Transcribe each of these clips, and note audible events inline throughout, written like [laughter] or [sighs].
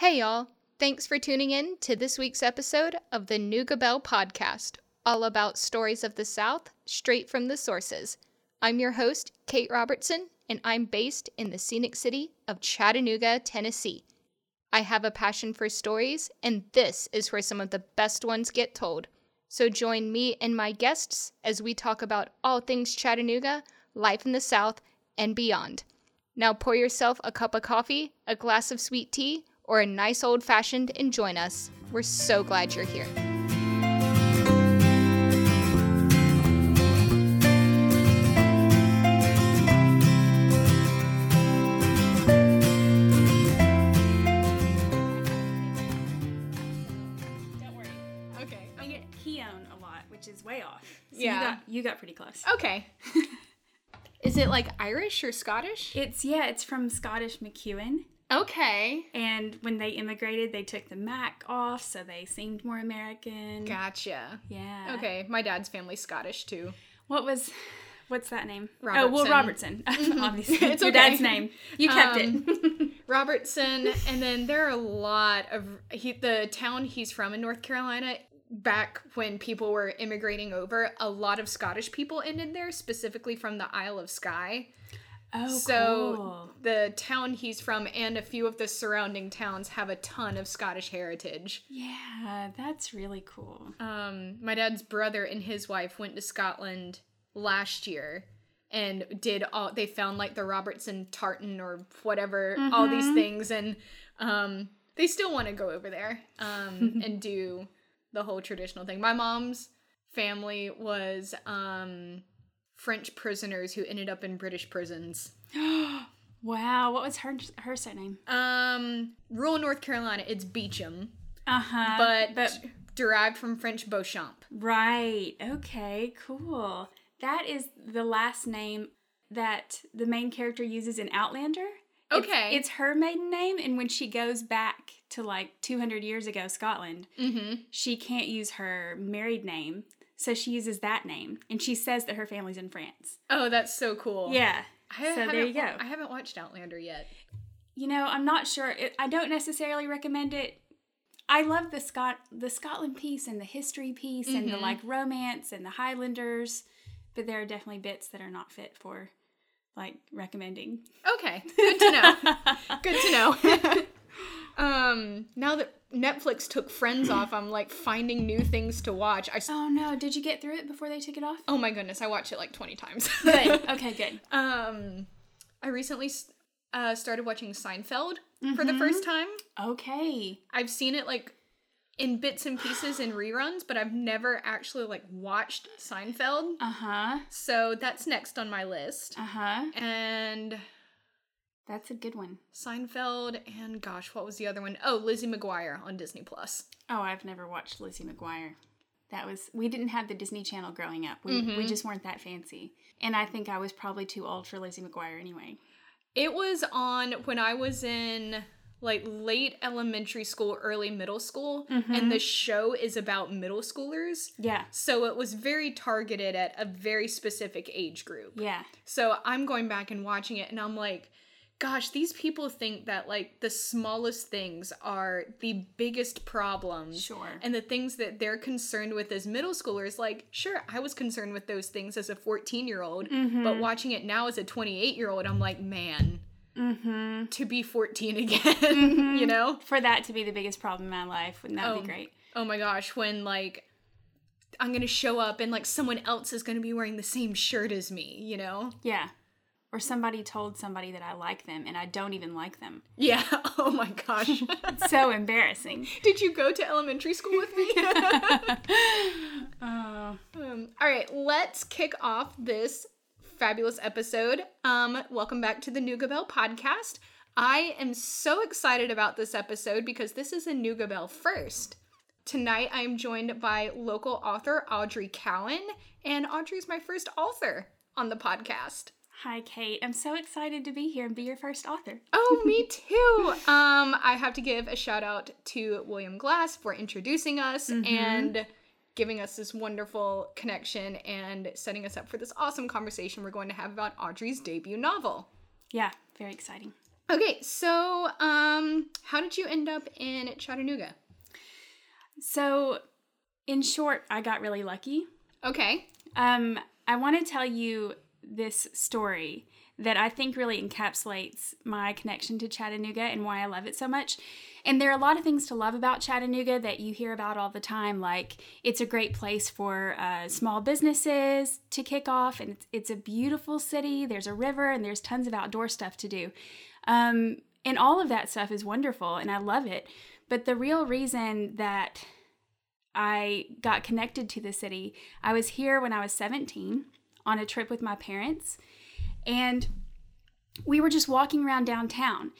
Hey, y'all. Thanks for tuning in to this week's episode of the Nooga Belle podcast, all about stories of the South straight from the sources. I'm your host, Kate Robertson, and I'm based in the scenic city of Chattanooga, Tennessee. I have a passion for stories, and this is where some of the best ones get told. So join me and my guests as we talk about all things Chattanooga, life in the South, and beyond. Now pour yourself a cup of coffee, a glass of sweet tea, or a nice old fashioned and join us. We're so glad you're here. Don't worry. Okay. I get Keon a lot, which is way off. So Yeah. You got, you got pretty close. Okay. [laughs] Is it like Irish or Scottish? It's, yeah, it's from Scottish McEwen. Okay. And when they immigrated, they took the Mac off, so they seemed more American. Gotcha. Yeah. Okay, my dad's family's Scottish too. What was, what's that name? Oh, well, Robertson. Robertson. [laughs] Obviously. [laughs] It's Your okay. dad's name. You kept Um, it. [laughs] Robertson, and then there are a lot of he, the town he's from in North Carolina. Back when people were immigrating over, a lot of Scottish people ended there, specifically from the Isle of Skye. Oh, so cool. the town he's from and a few of the surrounding towns have a ton of Scottish heritage. Yeah, that's really cool. Um, my dad's brother and his wife went to Scotland last year and did all they found like the Robertson tartan or whatever, all these things, and um, they still want to go over there um, [laughs] and do the whole traditional thing. My mom's family was um, French prisoners who ended up in British prisons. [gasps] Wow, what was her her surname? Um, rural North Carolina, it's Beecham, Uh huh. but, but derived from French Beauchamp. Right. Okay, cool. That is the last name that the main character uses in Outlander. It's- Okay. It's, her maiden name, and when she goes back to like 200 years ago, Scotland, Mm-hmm. she can't use her married name. So she uses that name, and she says that her family's in France. Oh, that's so cool. Yeah. I so haven't there you go. I haven't watched Outlander yet. You know, I'm not sure. It, I don't necessarily recommend it. I love the Scot the Scotland piece and the history piece and the Mhm. like romance and the Highlanders, but there are definitely bits that are not fit for like recommending. Okay, good to know. [laughs] good to know. [laughs] [laughs] um, now that Netflix took Friends off, I'm like finding new things to watch. I s- oh no, did you get through it before they took it off? oh my goodness, I watched it like 20 times. [laughs] Good. [laughs] Okay, good. um, I recently uh, started watching Seinfeld for Mm-hmm. the first time. Okay. I've seen it like in bits and pieces in reruns, but I've never actually like watched Seinfeld. Uh-huh. So that's next on my list. Uh-huh. And That's a good one. Seinfeld and gosh, what was the other one? Oh, Lizzie McGuire on Disney Plus. Oh, I've never watched Lizzie McGuire. That was we didn't have the Disney Channel growing up. We we mm-hmm. just weren't that fancy. And I think I was probably too old for Lizzie McGuire anyway. It was on when I was in like late elementary school, early middle school, and mm-hmm. the show is about middle schoolers. Yeah. So it was very targeted at a very specific age group. Yeah. So I'm going back and watching it and I'm like, gosh, these people think that like the smallest things are the biggest problems. Sure. And the things that they're concerned with as middle schoolers, like, sure, I was concerned with those things as a 14 year old, Mm-hmm. but watching it now as a 28 year old, I'm like, man, Mm-hmm. to be 14 [laughs] again, you know? For that to be the biggest problem in my life, wouldn't that Oh. be great? Oh my gosh, when like I'm gonna show up and like someone else is gonna be wearing the same shirt as me, you know? Yeah. Or somebody told somebody that I like them and I don't even like them. Yeah. [laughs] Oh my gosh. It's so embarrassing. [laughs] Did you go to elementary school with me? Oh. [laughs] um, all right, let's kick off this fabulous episode. Um, welcome back to the Nooga Belle podcast. I am so excited about this episode because this is a Nooga Belle first. Tonight, I am joined by local author Audrey Keown, and Audrey's my first author on the podcast. Hi, Kate. I'm so excited to be here and be your first author. [laughs] Oh, me too. Um, I have to give a shout out to William Glass for introducing us and giving us this wonderful connection and setting us up for this awesome conversation we're going to have about Audrey's debut novel. Yeah, very exciting. Okay, so um How did you end up in Chattanooga? So, in short, I got really lucky. Okay. Um, I want to tell you this story that I think really encapsulates my connection to Chattanooga and why I love it so much. And there are a lot of things to love about Chattanooga that you hear about all the time. Like it's a great place for uh, small businesses to kick off, and it's, it's, a beautiful city. There's a river, and there's tons of outdoor stuff to do. Um, and all of that stuff is wonderful, and I love it. But the real reason that I got connected to the city, I was here when I was 17 on a trip with my parents and we were just walking around downtown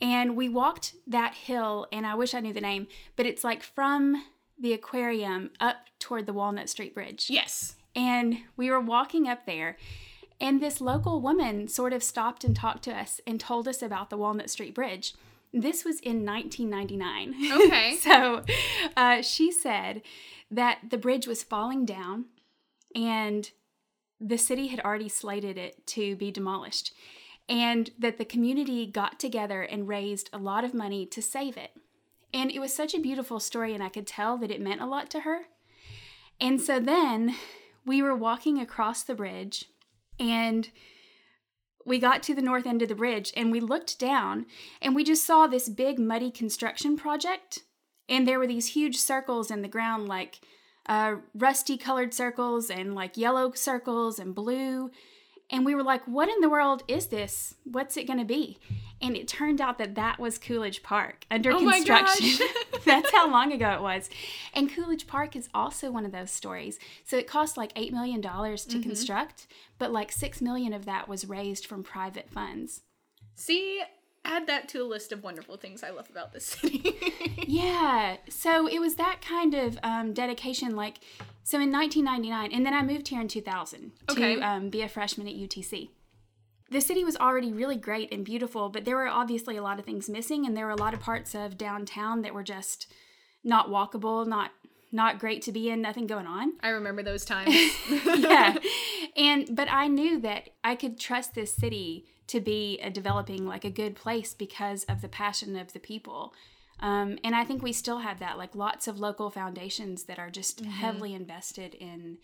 and we walked that hill and I wish I knew the name, but it's like from the aquarium up toward the Walnut Street Bridge. Yes. And we were walking up there and this local woman sort of stopped and talked to us and told us about the Walnut Street Bridge. This was in 1999. Okay. [laughs] so uh, she said that the bridge was falling down and the city had already slated it to be demolished, and that the community got together and raised a lot of money to save it. And it was such a beautiful story, and I could tell that it meant a lot to her. And so then we were walking across the bridge, and we got to the north end of the bridge, and we looked down, and we just saw this big muddy construction project. And there were these huge circles in the ground, like uh, rusty colored circles and like yellow circles and blue. And we were like, what in the world is this? What's it going to be? And it turned out that that was Coolidge Park under oh construction. [laughs] That's how long ago it was. And Coolidge Park is also one of those stories. So it cost like $8 million to mm-hmm. construct, but like 6 million of that was raised from private funds. See, add that to a list of wonderful things I love about this city. [laughs] yeah. So it was that kind of um, dedication. Like, so in 1999, and then I moved here in 2000 okay. to um, be a freshman at UTC. The city was already really great and beautiful, but there were obviously a lot of things missing, and there were a lot of parts of downtown that were just not walkable, not not great to be in, nothing going on. I remember those [laughs] times. yeah. [laughs] And but I knew that I could trust this city to be a developing like a good place because of the passion of the people. Um, and I think we still have that, like lots of local foundations that are just mm-hmm. heavily invested in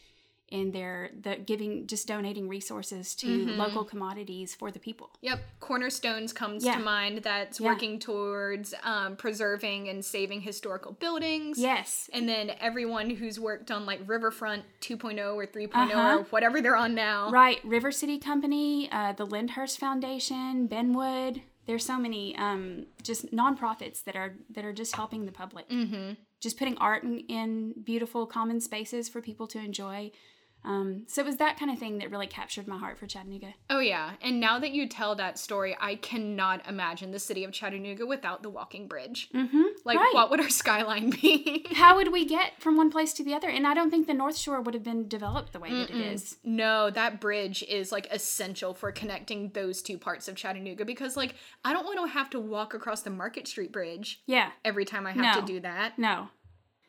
in their the giving just donating resources to mm-hmm. local commodities for the people. Yep, Cornerstones comes yeah. to mind. That's yeah. working towards um, preserving and saving historical buildings. Yes, and then everyone who's worked on like Riverfront 2.0 or 3 uh-huh. or whatever they're on now. Right, River City Company, uh, the Lyndhurst Foundation, Benwood. There's so many um, just nonprofits that are that are just helping the public. Mm-hmm. Just putting art in, in beautiful common spaces for people to enjoy um, so it was that kind of thing that really captured my heart for Chattanooga. Oh, yeah. And now that you tell that story, I cannot imagine the city of Chattanooga without the walking bridge. Mm-hmm. Like, right. what would our skyline be? [laughs] How would we get from one place to the other? And I don't think the North Shore would have been developed the way Mm-mm. that it is. No, that bridge is like essential for connecting those two parts of Chattanooga because, like, I don't want to have to walk across the Market Street Bridge. Yeah. Every time I have no. to do that. No.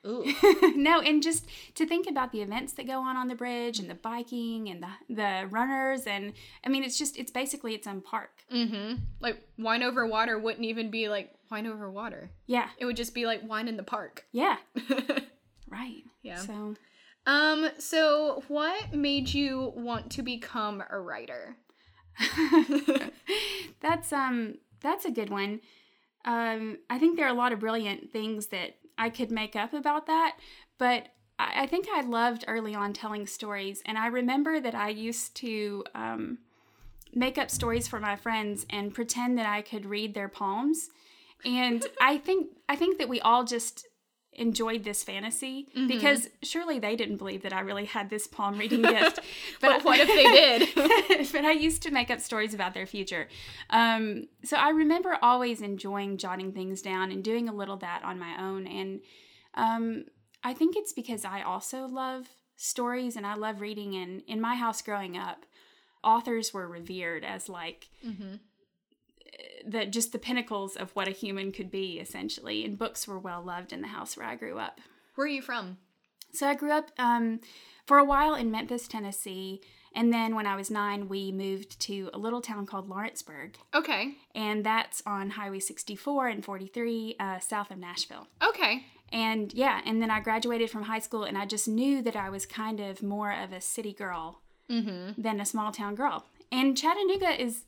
[laughs] no, and just to think about the events that go on on the bridge and the biking and the the runners and I mean it's just it's basically its own park. Mm-hmm. Like wine over water wouldn't even be like wine over water. Yeah, it would just be like wine in the park. [laughs] Yeah, right. Yeah. So, um, so what made you want to become a writer? [laughs] that's um that's a good one. Um, I think there are a lot of brilliant things that I could make up about that, but I, think I loved early on telling stories, and I remember that I used to um, make up stories for my friends and pretend that I could read their palms. And [laughs] I think I think that we all just enjoyed this fantasy mm-hmm. because surely they didn't believe that I really had this palm reading [laughs] gift. But, but what if they [laughs] did? [laughs] but I used to make up stories about their future. Um, so I remember always enjoying jotting things down and doing a little that on my own. And um, I think it's because I also love stories and I love reading. And in my house growing up, authors were revered as like. Mm-hmm the just the pinnacles of what a human could be essentially and books were well loved in the house where i grew up where are you from so i grew up um, for a while in memphis tennessee And then when I was nine, we moved to a little town called Lawrenceburg, Okay. and that's on Highway 64 and 43, uh, south of Nashville. Okay. And yeah, and then I graduated from high school, and I just knew that I was kind of more of a city girl Mm-hmm. than a small town girl. And Chattanooga is,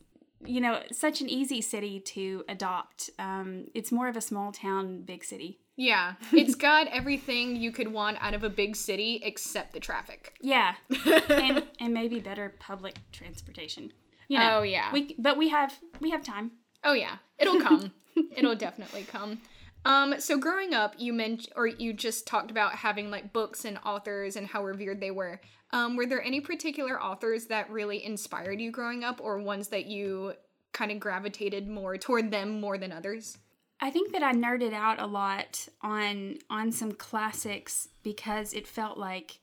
you know, such an easy city to adopt. Um, it's more of a small town, big city. Yeah. It's [laughs] got everything you could want out of a big city except the traffic. Yeah, [laughs] and and maybe better public transportation. You know, Oh, yeah. we but we have we have time. Oh yeah, it'll come. [laughs] it'll definitely come. Um, so growing up, you mentioned or you just talked about having like books and authors and how revered they were. Um, were there any particular authors that really inspired you growing up, or ones that you kind of gravitated more toward them more than others? I think that I nerded out a lot on on some classics because it felt like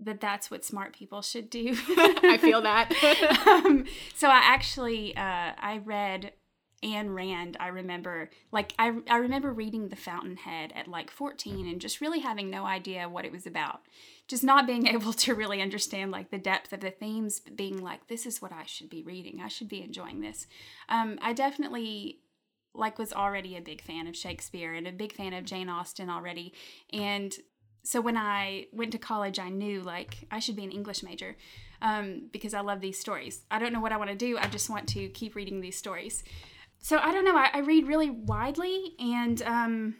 that that's what smart people should do. [laughs] I feel that. [laughs] um, so I actually uh, I read Ayn Rand. I remember like I I remember reading The Fountainhead at like 14 and just really having no idea what it was about. Just not being [laughs] able to really understand like the depth of the themes, being like this is what I should be reading. I should be enjoying this. Um, I definitely like was already a big fan of Shakespeare and a big fan of Jane Austen already and so when I went to college, I knew like I should be an English major um, because I love these stories. I don't know what I want to do. I just want to keep reading these stories. So I don't know. I, I read really widely, and um,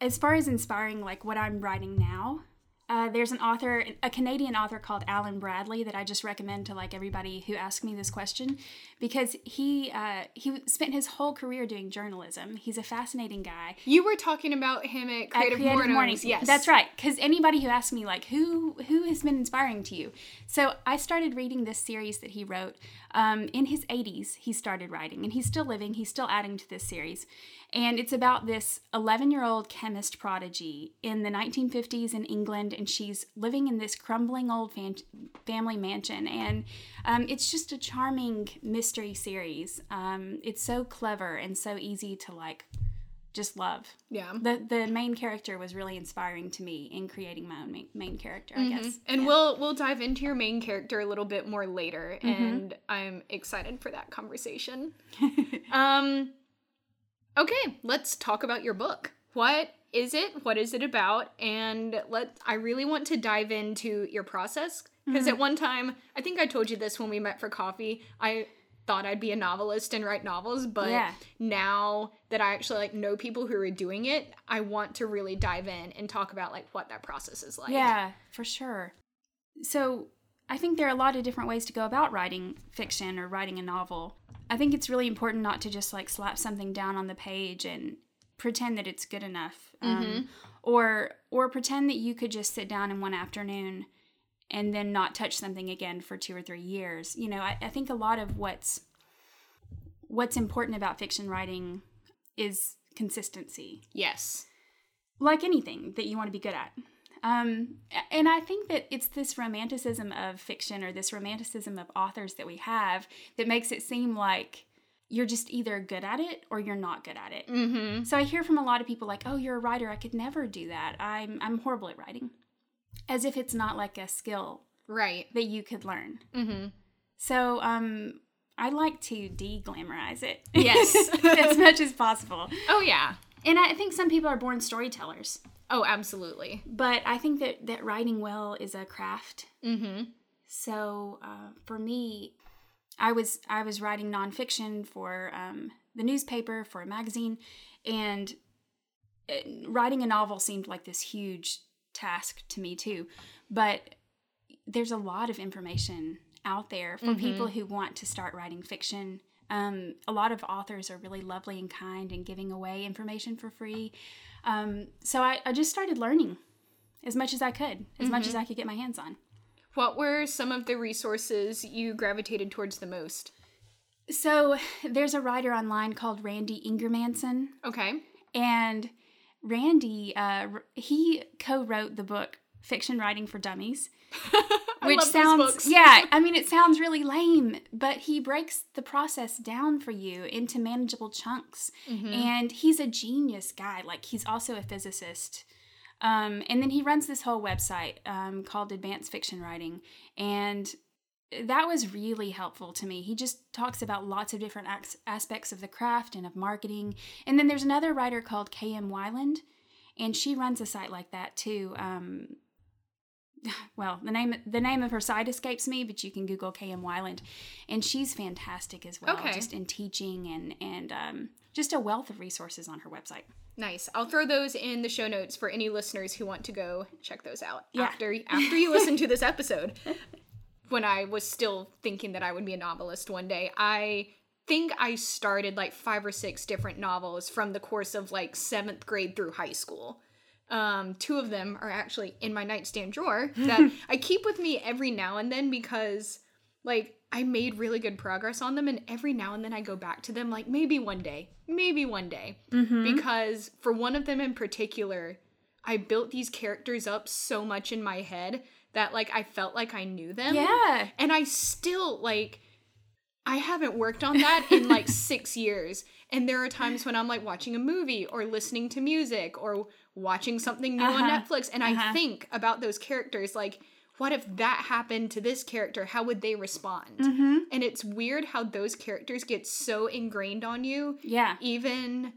as far as inspiring, like what I'm writing now, uh, there's an author, a Canadian author called Alan Bradley that I just recommend to like everybody who asks me this question, because he uh, he spent his whole career doing journalism. He's a fascinating guy. you were talking about him at At Creative, Mornings. Yes, that's right. Because anybody who asks me like who who has been inspiring to you, so I started reading this series that he wrote um, in his 80s. He started writing, and he's still living. He's still adding to this series, and it's about this 11 year old chemist prodigy in the 1950s in England, and she's living in this crumbling old fan- family mansion, and um, it's just a charming mystery series. Um, it's so clever and so easy to like just love Yeah. the the main character was really inspiring to me in creating my own main, main character i mm-hmm. guess And we'll we'll dive into your main character a little bit more later, mm-hmm. and I'm excited for that conversation. [laughs] um, okay, let's talk about your book. What is it? What is it about? And let I really want to dive into your process because mm-hmm. at one time, I think I told you this when we met for coffee. I thought I'd be a novelist and write novels, but Yeah. now that I actually like know people who are doing it, I want to really dive in and talk about like what that process is like. yeah for sure so i think there are a lot of different ways to go about writing fiction or writing a novel i think it's really important not to just like slap something down on the page and pretend that it's good enough um, or or pretend that you could just sit down in one afternoon and then not touch something again for two or three years you know i, I think a lot of what's what's important about fiction writing is consistency Yes. like anything that you want to be good at. Um, and I think that it's this romanticism of fiction or this romanticism of authors that we have that makes it seem like you're just either good at it or you're not good at it. Mm-hmm. So I hear from a lot of people like, "Oh, you're a writer. I could never do that. I'm I'm horrible at writing." As if it's not like a skill Right. that you could learn. Mm-hmm. So um I like to de-glamorize it. Yes. [laughs] as much as possible. Oh yeah. And I think some people are born storytellers. Oh, absolutely. but I think that that writing well is a craft. Mm-hmm. So uh, for me, I was I was writing nonfiction for um, the newspaper for a magazine, and uh, writing a novel seemed like this huge task to me too. But there's a lot of information out there for people who want to start writing fiction. Um, a lot of authors are really lovely and kind and giving away information for free. Um, so I, I just started learning as much as I could, as much as I could get my hands on. What were some of the resources you gravitated towards the most? So there's a writer online called Randy Ingermanson, Okay. and Randy uh, he co-wrote the book Fiction Writing for Dummies, [laughs] I which sounds books. yeah, I mean it [laughs] sounds really lame, but he breaks the process down for you into manageable chunks, Mm-hmm. and he's a genius guy. Like he's also a physicist. Um, and then he runs this whole website um, called Advanced Fiction Writing. And that was really helpful to me. He just talks about lots of different ac- aspects of the craft and of marketing. And then there's another writer called K.M. Weiland, and she runs a site like that too. Um, [laughs] well, the name the name of her site escapes me, but you can Google K.M. Weiland, and she's fantastic as well, Okay. just in teaching and and um, just a wealth of resources on her website. Nice. I'll throw those in the show notes for any listeners who want to go check those out Yeah. after after you listen to this episode. [laughs] When I was still thinking that I would be a novelist one day, I think I started like five or six different novels from the course of like seventh grade through high school. Um, two of them are actually in my nightstand drawer that [laughs] I keep with me every now and then because like I made really good progress on them and every now and then I go back to them like maybe one day, maybe one day. Because for one of them in particular, I built these characters up so much in my head that like I felt like I knew them. Yeah. And I still like I haven't worked on that in [laughs] like 6 years. And there are times when I'm like watching a movie or listening to music or watching something new on Uh-huh. Netflix and I Uh-huh. think about those characters like what if that happened to this character? How would they respond? Mm-hmm. And it's weird how those characters get so ingrained on you Yeah. even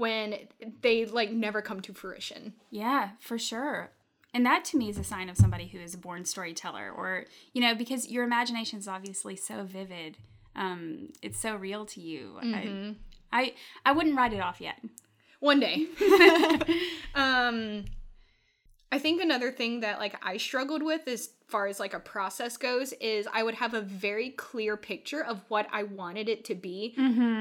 when they like never come to fruition. Yeah, for sure. And that to me is a sign of somebody who is a born storyteller, or, you know, because your imagination is obviously so vivid. Um, it's so real to you. I, I, I wouldn't write it off yet. One day. [laughs] [laughs] um I think another thing that like I struggled with as far as like a process goes is I would have a very clear picture of what I wanted it to be.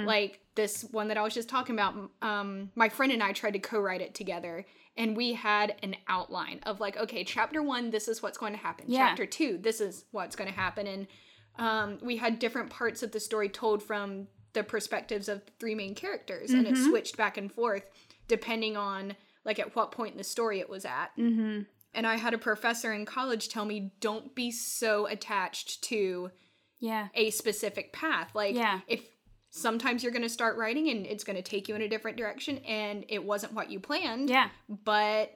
Like this one that I was just talking about um my friend and I tried to co-write it together and we had an outline of like okay, chapter 1 this is what's going to happen. Yeah. Chapter 2 this is what's going to happen and um we had different parts of the story told from the perspectives of the three main characters and it switched back and forth depending on like at what point in the story it was at. Mm-hmm. And I had a professor in college tell me don't be so attached to Yeah. a specific path. Like Yeah. if sometimes you're going to start writing and it's going to take you in a different direction and it wasn't what you planned, Yeah. but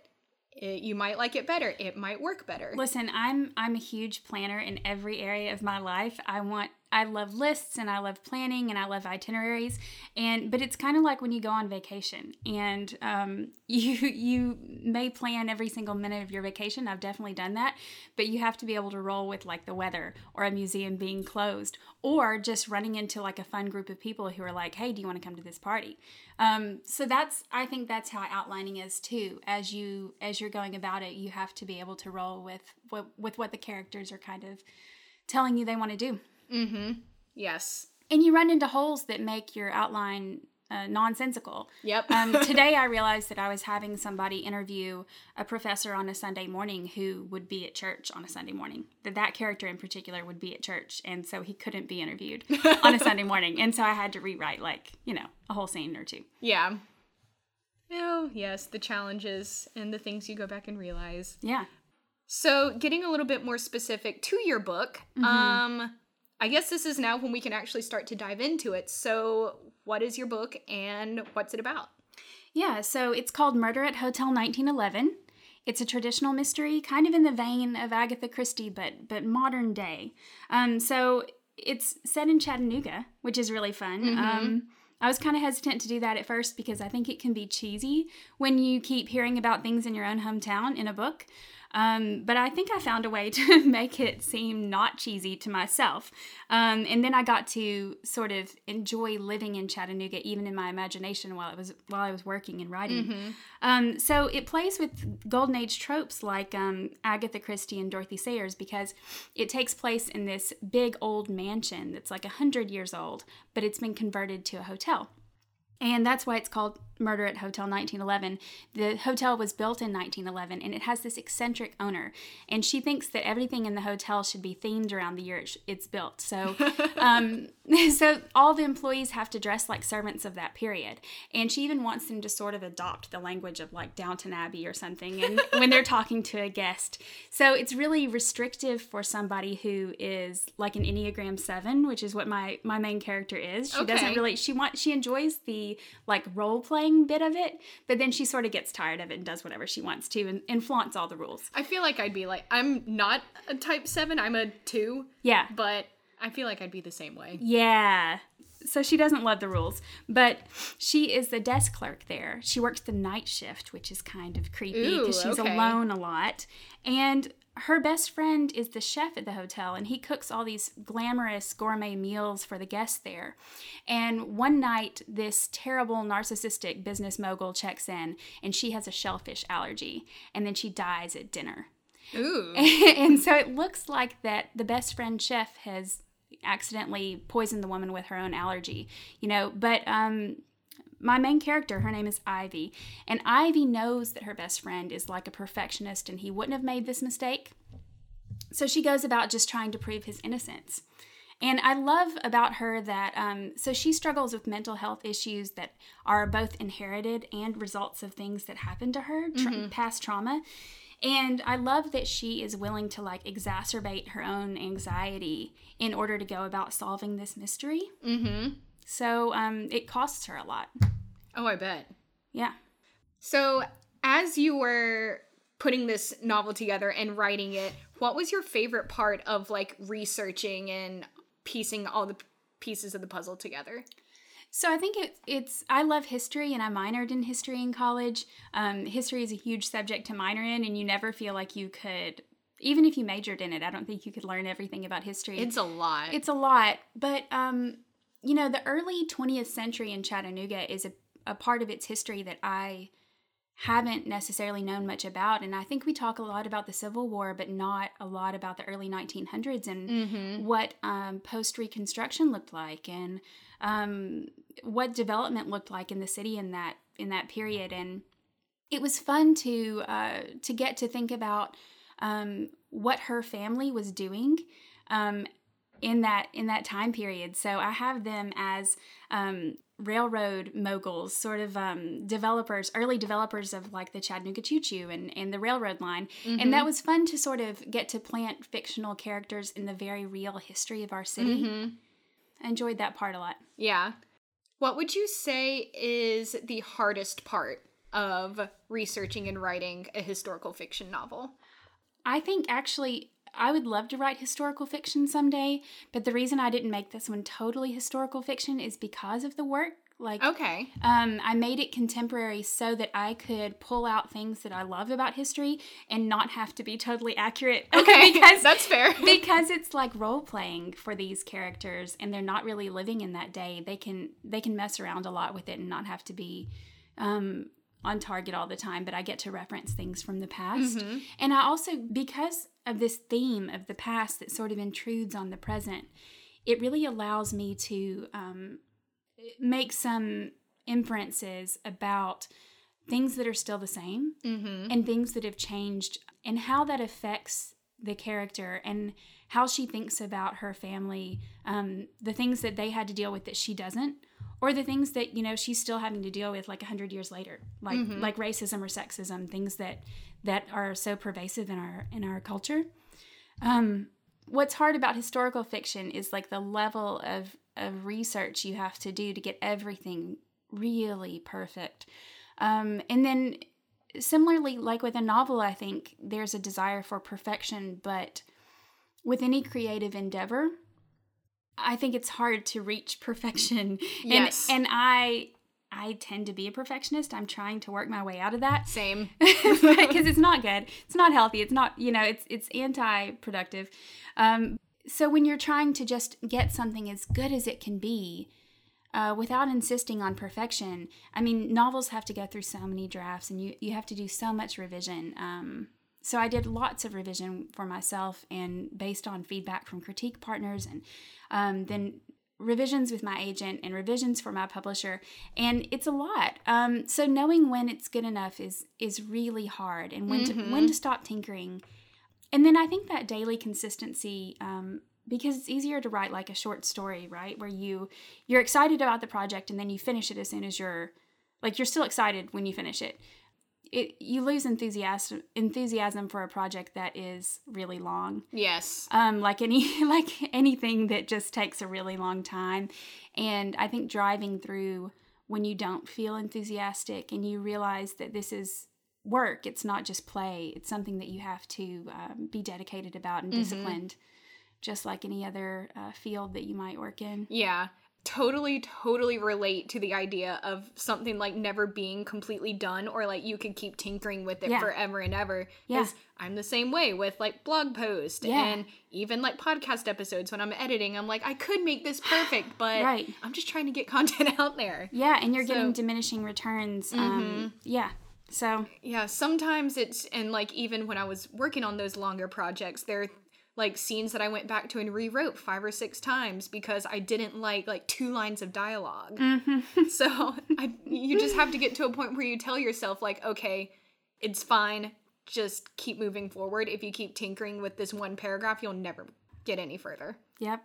it, you might like it better. It might work better. Listen, I'm I'm a huge planner in every area of my life. I want I love lists and I love planning and I love itineraries and but it's kind of like when you go on vacation and um, [laughs] you you may plan every single minute of your vacation. I've definitely done that, but you have to be able to roll with like the weather or a museum being closed or just running into like a fun group of people who are like, "Hey, do you want to come to this party?" Um, so that's I think that's how outlining is too. As you as you're going about it, you have to be able to roll with what with what the characters are kind of telling you they want to do. Mhm. Yes. And you run into holes that make your outline uh, nonsensical. Yep. Um, [laughs] today, I realized that I was having somebody interview a professor on a Sunday morning who would be at church on a Sunday morning. That that character in particular would be at church, and so he couldn't be interviewed [laughs] on a Sunday morning. And so I had to rewrite like you know a whole scene or two. yeah. Oh, yes, the challenges and the things you go back and realize. Yeah. So, getting a little bit more specific to your book, um, I guess this is now when we can actually start to dive into it. So, what is your book and what's it about? Yeah, so it's called Murder at Hotel 1911. It's a traditional mystery, kind of in the vein of Agatha Christie, but but modern day. Um, so it's set in Chattanooga, which is really fun. Um, I was kind of hesitant to do that at first because I think it can be cheesy when you keep hearing about things in your own hometown in a book. Um, but I think I found a way [laughs] to make it seem not cheesy to myself. Um, and then I got to sort of enjoy living in Chattanooga, even in my imagination, while I was while I was working and writing. Um, so it plays with golden age tropes like um, Agatha Christie and Dorothy Sayers because it takes place in this big old mansion that's like a hundred years old, but it's been converted to a hotel. And that's why it's called Murder at Hotel 1911. The hotel was built in 1911 and it has this eccentric owner. And she thinks that everything in the hotel should be themed around the year it's- it's built. So, [laughs] um, [laughs] so all the employees have to dress like servants of that period. And she even wants them to sort of adopt the language of like Downton Abbey or something and [laughs] when they're talking to a guest. So it's really restrictive for somebody who is like an Enneagram 7, which is what my, my main character is. She doesn't really she wants she enjoys the like role playing bit of it, but then she sort of gets tired of it and does whatever she wants to and, and flaunts all the rules. I feel like I'd be like, I'm not a type seven, I'm a two, Yeah. but I feel like I'd be the same way. Yeah. So she doesn't love the rules, but she is the desk clerk there. She works the night shift, which is kind of creepy because she's okay. alone a lot. And her best friend is the chef at the hotel, and he cooks all these glamorous gourmet meals for the guests there. And one night, this terrible narcissistic business mogul checks in, and she has a shellfish allergy, and then she dies at dinner. Ooh. [laughs] and so it looks like that the best friend chef has accidentally poisoned the woman with her own allergy you know but um my main character her name is ivy and ivy knows that her best friend is like a perfectionist and he wouldn't have made this mistake so she goes about just trying to prove his innocence and I love about her that, um, so she struggles with mental health issues that are both inherited and results of things that happened to her, tra- past trauma. And I love that she is willing to like exacerbate her own anxiety in order to go about solving this mystery. Mm-hmm. So um, it costs her a lot. Oh, I bet. Yeah. So, as you were putting this novel together and writing it, what was your favorite part of like researching and piecing all the pieces of the puzzle together? So I think it, it's I love history and I minored in history in college. Um, history is a huge subject to minor in, and you never feel like you could, even if you majored in it. I don't think you could learn everything about history. It's a lot. it's a lot, but um, you know, the early 20th century in Chattanooga is a, a part of its history that I haven't necessarily known much about. And I think we talk a lot about the Civil War, but not a lot about the early 1900s and mm-hmm. what um, post Reconstruction looked like and um, what development looked like in the city in that in that period. And it was fun to uh, to get to think about um, what her family was doing um, in that in that time period. So I have them as um, railroad moguls, sort of um, developers, early developers of like the Chattanooga Choo Choo and, and the railroad line. And that was fun to sort of get to plant fictional characters in the very real history of our city. Mm-hmm. I enjoyed that part a lot. Yeah. What would you say is the hardest part of researching and writing a historical fiction novel? I think actually I would love to write historical fiction someday, but the reason I didn't make this one totally historical fiction is because of the work. Like, Okay. um, I made it contemporary so that I could pull out things that I love about history and not have to be totally accurate. [laughs] Okay. because That's fair. [laughs] because it's like role playing for these characters and they're not really living in that day they can they can mess around a lot with it and not have to be um, on target all the time but i get to reference things from the past Mhm. and i also because of this theme of the past that sort of intrudes on the present it really allows me to um, make some inferences about things that are still the same Mm-hmm. and things that have changed and how that affects the character and how she thinks about her family um, the things that they had to deal with that she doesn't or the things that you know she's still having to deal with like 100 years later like Mhm. like racism or sexism things that that are so pervasive in our in our culture um, what's hard about historical fiction is like the level of of research you have to do to get everything really perfect um, and then similarly like with a novel i think there's a desire for perfection but with any creative endeavor i think it's hard to reach perfection. [laughs] Yes. and and i i tend to be a perfectionist. I'm trying to work my way out of that. Same. [laughs] because it's not good. It's not healthy. It's not you know it's it's anti-productive. Um, so when you're trying to just get something as good as it can be uh, without insisting on perfection i mean novels have to go through so many drafts and you, you have to do so much revision. Um, so i did lots of revision for myself and based on feedback from critique partners and um, then revisions with my agent and revisions for my publisher. And it's a lot. Um, so knowing when it's good enough is is really hard and when to when to stop tinkering. And then i think that daily consistency um, because it's easier to write like a short story right where you you're excited about the project and then you finish it as soon as you're like you're still excited when you finish it it you lose enthusiasm enthusiasm for a project that is really long yes. um, like any [laughs] like anything that just takes a really long time and i think driving through when you don't feel enthusiastic and you realize that this is work. It's not just play. It's something that you have to um, be dedicated about and Mm-hmm. disciplined, just like any other uh, field that you might work in. Yeah. Totally, totally relate to the idea of something like never being completely done or like you could keep tinkering with it Yeah. forever and ever. Yeah. I'm the same way with like blog posts Yeah. and even like podcast episodes when I'm editing. I'm like, I could make this perfect, [sighs] but Right. I'm just trying to get [laughs] content out there. Yeah, and you're So- getting diminishing returns. Um, yeah. So Yeah, sometimes it's and like even when I was working on those longer projects, there are like scenes that I went back to and rewrote five or six times because I didn't like like two lines of dialog mm-hmm. So I, you just have to get to a point where you tell yourself like, okay, it's fine. Just keep moving forward. If you keep tinkering with this one paragraph, you'll never get any further. yep.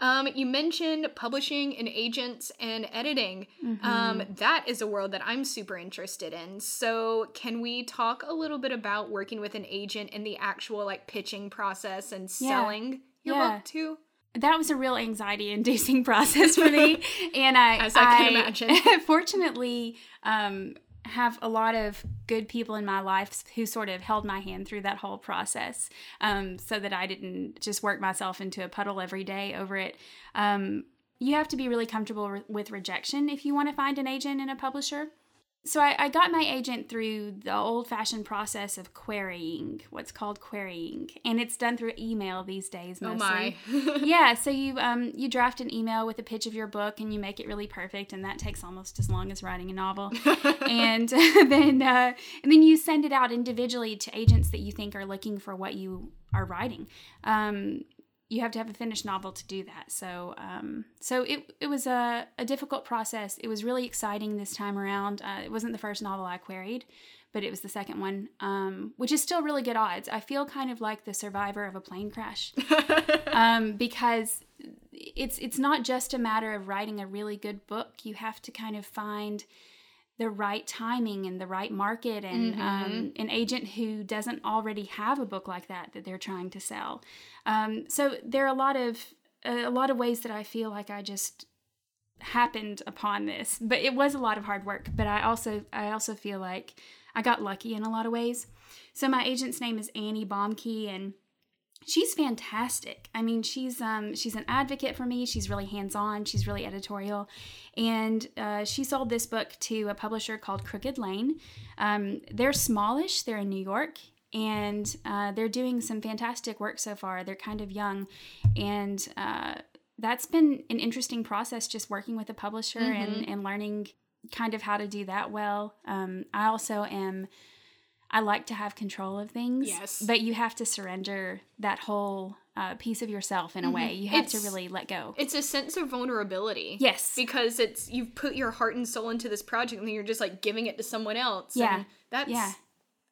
Um, you mentioned publishing and agents and editing. Um, that is a world that I'm super interested in. So, can we talk a little bit about working with an agent and the actual like pitching process and selling your Yeah. book too? that was a real anxiety inducing [laughs] process for me [laughs] and i As I can imagine. [laughs] fortunately um have a lot of good people in my life who sort of held my hand through that whole process um, so that I didn't just work myself into a puddle every day over it. Um, you have to be really comfortable re- with rejection if you want to find an agent and a publisher. So I, I got my agent through the old-fashioned process of querying, what's called querying, and it's done through email these days mostly. Oh mostly my. [laughs] yeah so you um you draft an email with a pitch of your book and you make it really perfect and that takes almost as long as writing a novel [laughs] and [laughs] then uh, and then you send it out individually to agents that you think are looking for what you are writing um you have to have a finished novel to do that. So um so it, it was a, a difficult process. It was really exciting this time around. Uh, it wasn't the first novel i queried but it was the second one um, which is still really good odds. I feel kind of like the survivor of a plane crash. [laughs] Um, because it's it's not just a matter of writing a really good book. You have to kind of find the right timing and the right market and um, an agent who doesn't already have a book like that that they're trying to sell. Um, so there are a lot of a lot of ways that I feel like I just happened upon this, but it was a lot of hard work. But I also I also feel like I got lucky in a lot of ways. So my agent's name is Annie Bomke and she's fantastic. I mean, she's um she's an advocate for me. She's really hands on. She's really editorial, and uh, she sold this book to a publisher called Crooked Lane. Um, they're smallish. They're in New York, and uh, they're doing some fantastic work so far. They're kind of young, and uh, that's been an interesting process just working with a publisher and and learning kind of how to do that well. Um, I also am. I like to have control of things. Yes. But you have to surrender that whole uh, piece of yourself in a way. You have to really let go. It's a sense of vulnerability. Yes. Because it's you've put your heart and soul into this project and then you're just like giving it to someone else. Yeah. That's Yeah.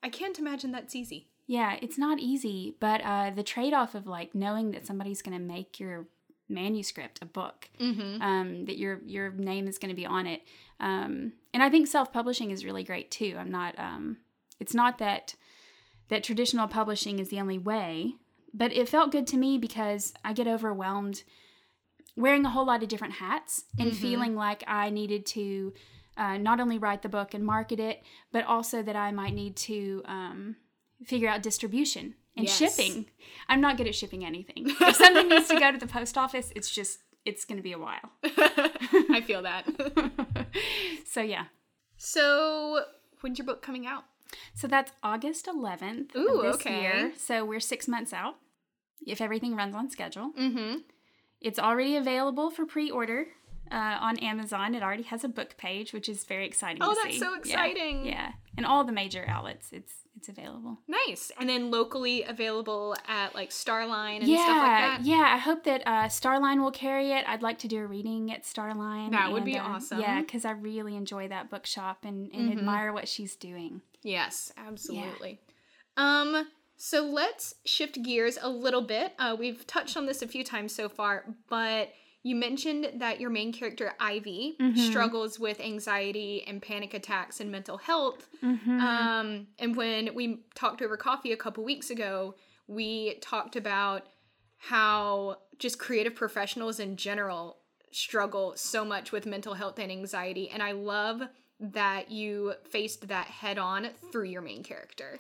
I can't imagine that's easy. Yeah, it's not easy, but uh, the trade off of like knowing that somebody's going to make your manuscript a book, Mm-hmm. um, that your your name is going to be on it, um, and I think self publishing is really great too. I'm not. Um, it's not that that traditional publishing is the only way, but it felt good to me because I get overwhelmed wearing a whole lot of different hats and feeling like I needed to uh, not only write the book and market it, but also that I might need to um, figure out distribution and Yes. shipping. I'm not good at shipping anything. If something needs to go to the post office, it's just it's going to be a while. [laughs] I feel that. [laughs] so yeah. so when's your book coming out? So that's August 11th Ooh, of this okay. year. So we're six months out if everything runs on schedule. Mm-hmm. It's already available for pre-order uh, on Amazon. It already has a book page, which is very exciting. Oh, that's see. so exciting. Yeah, and all the major outlets, it's it's available. Nice. And then locally available at like Starline and yeah, stuff like that. yeah. I hope that uh, Starline will carry it. I'd like to do a reading at Starline. That would be uh, awesome. Yeah, because I really enjoy that bookshop and, and Mm-hmm. admire what she's doing. Yes, absolutely. Yeah. Um, so let's shift gears a little bit. Uh, we've touched on this a few times so far, but you mentioned that your main character Ivy struggles with anxiety and panic attacks and mental health. Um, and when we talked over coffee a couple weeks ago, we talked about how just creative professionals in general struggle so much with mental health and anxiety, and I love that you faced that head on through your main character.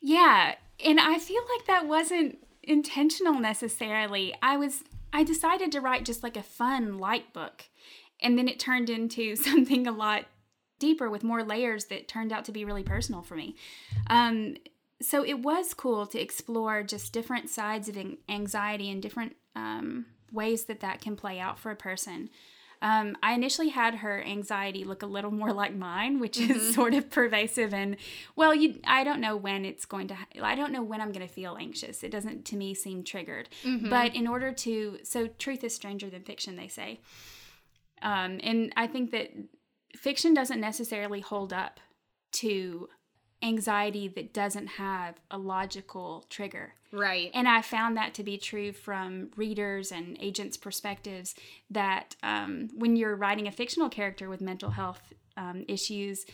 Yeah, and I feel like that wasn't intentional necessarily. I was I decided to write just like a fun light book. And then it turned into [laughs] something a lot deeper with more layers that turned out to be really personal for me. Um, so it was cool to explore just different sides of anxiety and different um, ways that that can play out for a person. Um, I initially had her anxiety look a little more like mine, which mm-hmm. is sort of pervasive. And well, you, I don't know when it's going to. I don't know when I'm going to feel anxious. It doesn't to me seem triggered. Mm-hmm. But in order to, so truth is stranger than fiction, they say. Um, and I think that fiction doesn't necessarily hold up to anxiety that doesn't have a logical trigger. Right. And I found that to be true from readers and agents' perspectives that um, when you're writing a fictional character with mental health um, issues,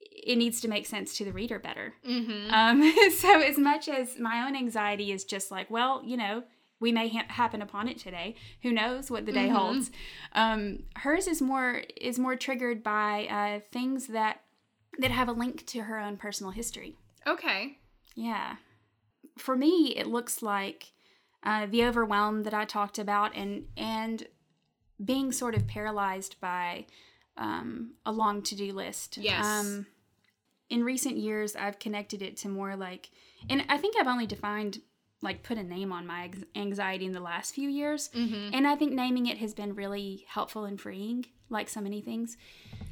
it needs to make sense to the reader better. Mm-hmm. Um, [laughs] so, as much as my own anxiety is just like, well, you know, we may ha- happen upon it today. Who knows what the day mm-hmm. holds? Um, hers is more is more triggered by uh, things that that have a link to her own personal history. Okay. Yeah. For me, it looks like uh, the overwhelm that I talked about, and and being sort of paralyzed by um, a long to do list. Yes. Um, in recent years, I've connected it to more like, and I think I've only defined like put a name on my anxiety in the last few years, mm-hmm. and I think naming it has been really helpful and freeing, like so many things.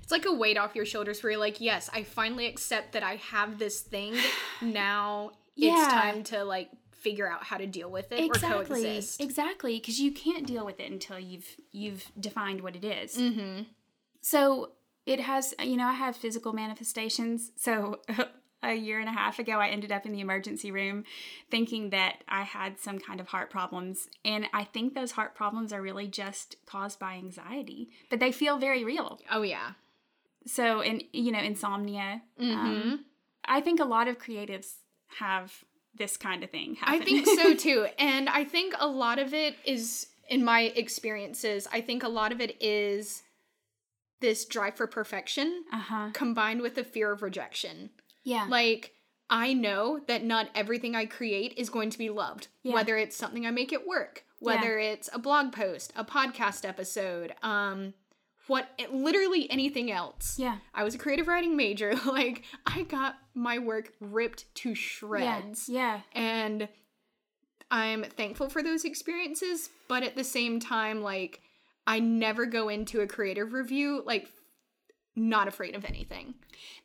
It's like a weight off your shoulders where you're like, yes, I finally accept that I have this thing. [sighs] Now yeah. it's time to like figure out how to deal with it exactly. or coexist. Exactly, because you can't deal with it until you've you've defined what it is. Mm-hmm. So it has, you know, I have physical manifestations. So [laughs] a year and a half ago, I ended up in the emergency room thinking that I had some kind of heart problems. And I think those heart problems are really just caused by anxiety, but they feel very real. Oh, yeah. So, and you know, insomnia. Mm-hmm. Um, I think a lot of creatives have this kind of thing. Happen. I think so [laughs] too, and I think a lot of it is, in my experiences, I think a lot of it is this drive for perfection uh-huh. combined with the fear of rejection. Yeah, like. I know that not everything I create is going to be loved. Yeah. Whether it's something I make at work, whether yeah. it's a blog post, a podcast episode, um, what literally anything else. Yeah. I was a creative writing major. [laughs] like I got my work ripped to shreds. Yeah. yeah. And I'm thankful for those experiences, but at the same time like I never go into a creative review like not afraid of anything.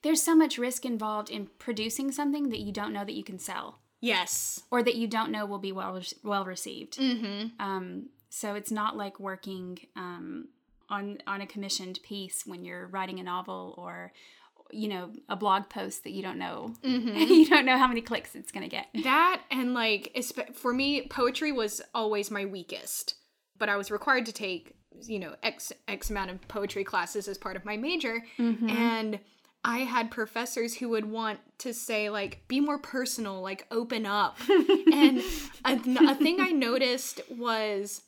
There's so much risk involved in producing something that you don't know that you can sell. Yes. Or that you don't know will be well well received. Mm-hmm. Um, so it's not like working um, on on a commissioned piece when you're writing a novel or you know a blog post that you don't know mm-hmm. [laughs] you don't know how many clicks it's going to get [laughs] that and like for me poetry was always my weakest but i was required to take you know x x amount of poetry classes as part of my major mm-hmm. and i had professors who would want to say like be more personal like open up [laughs] and a, a thing i noticed was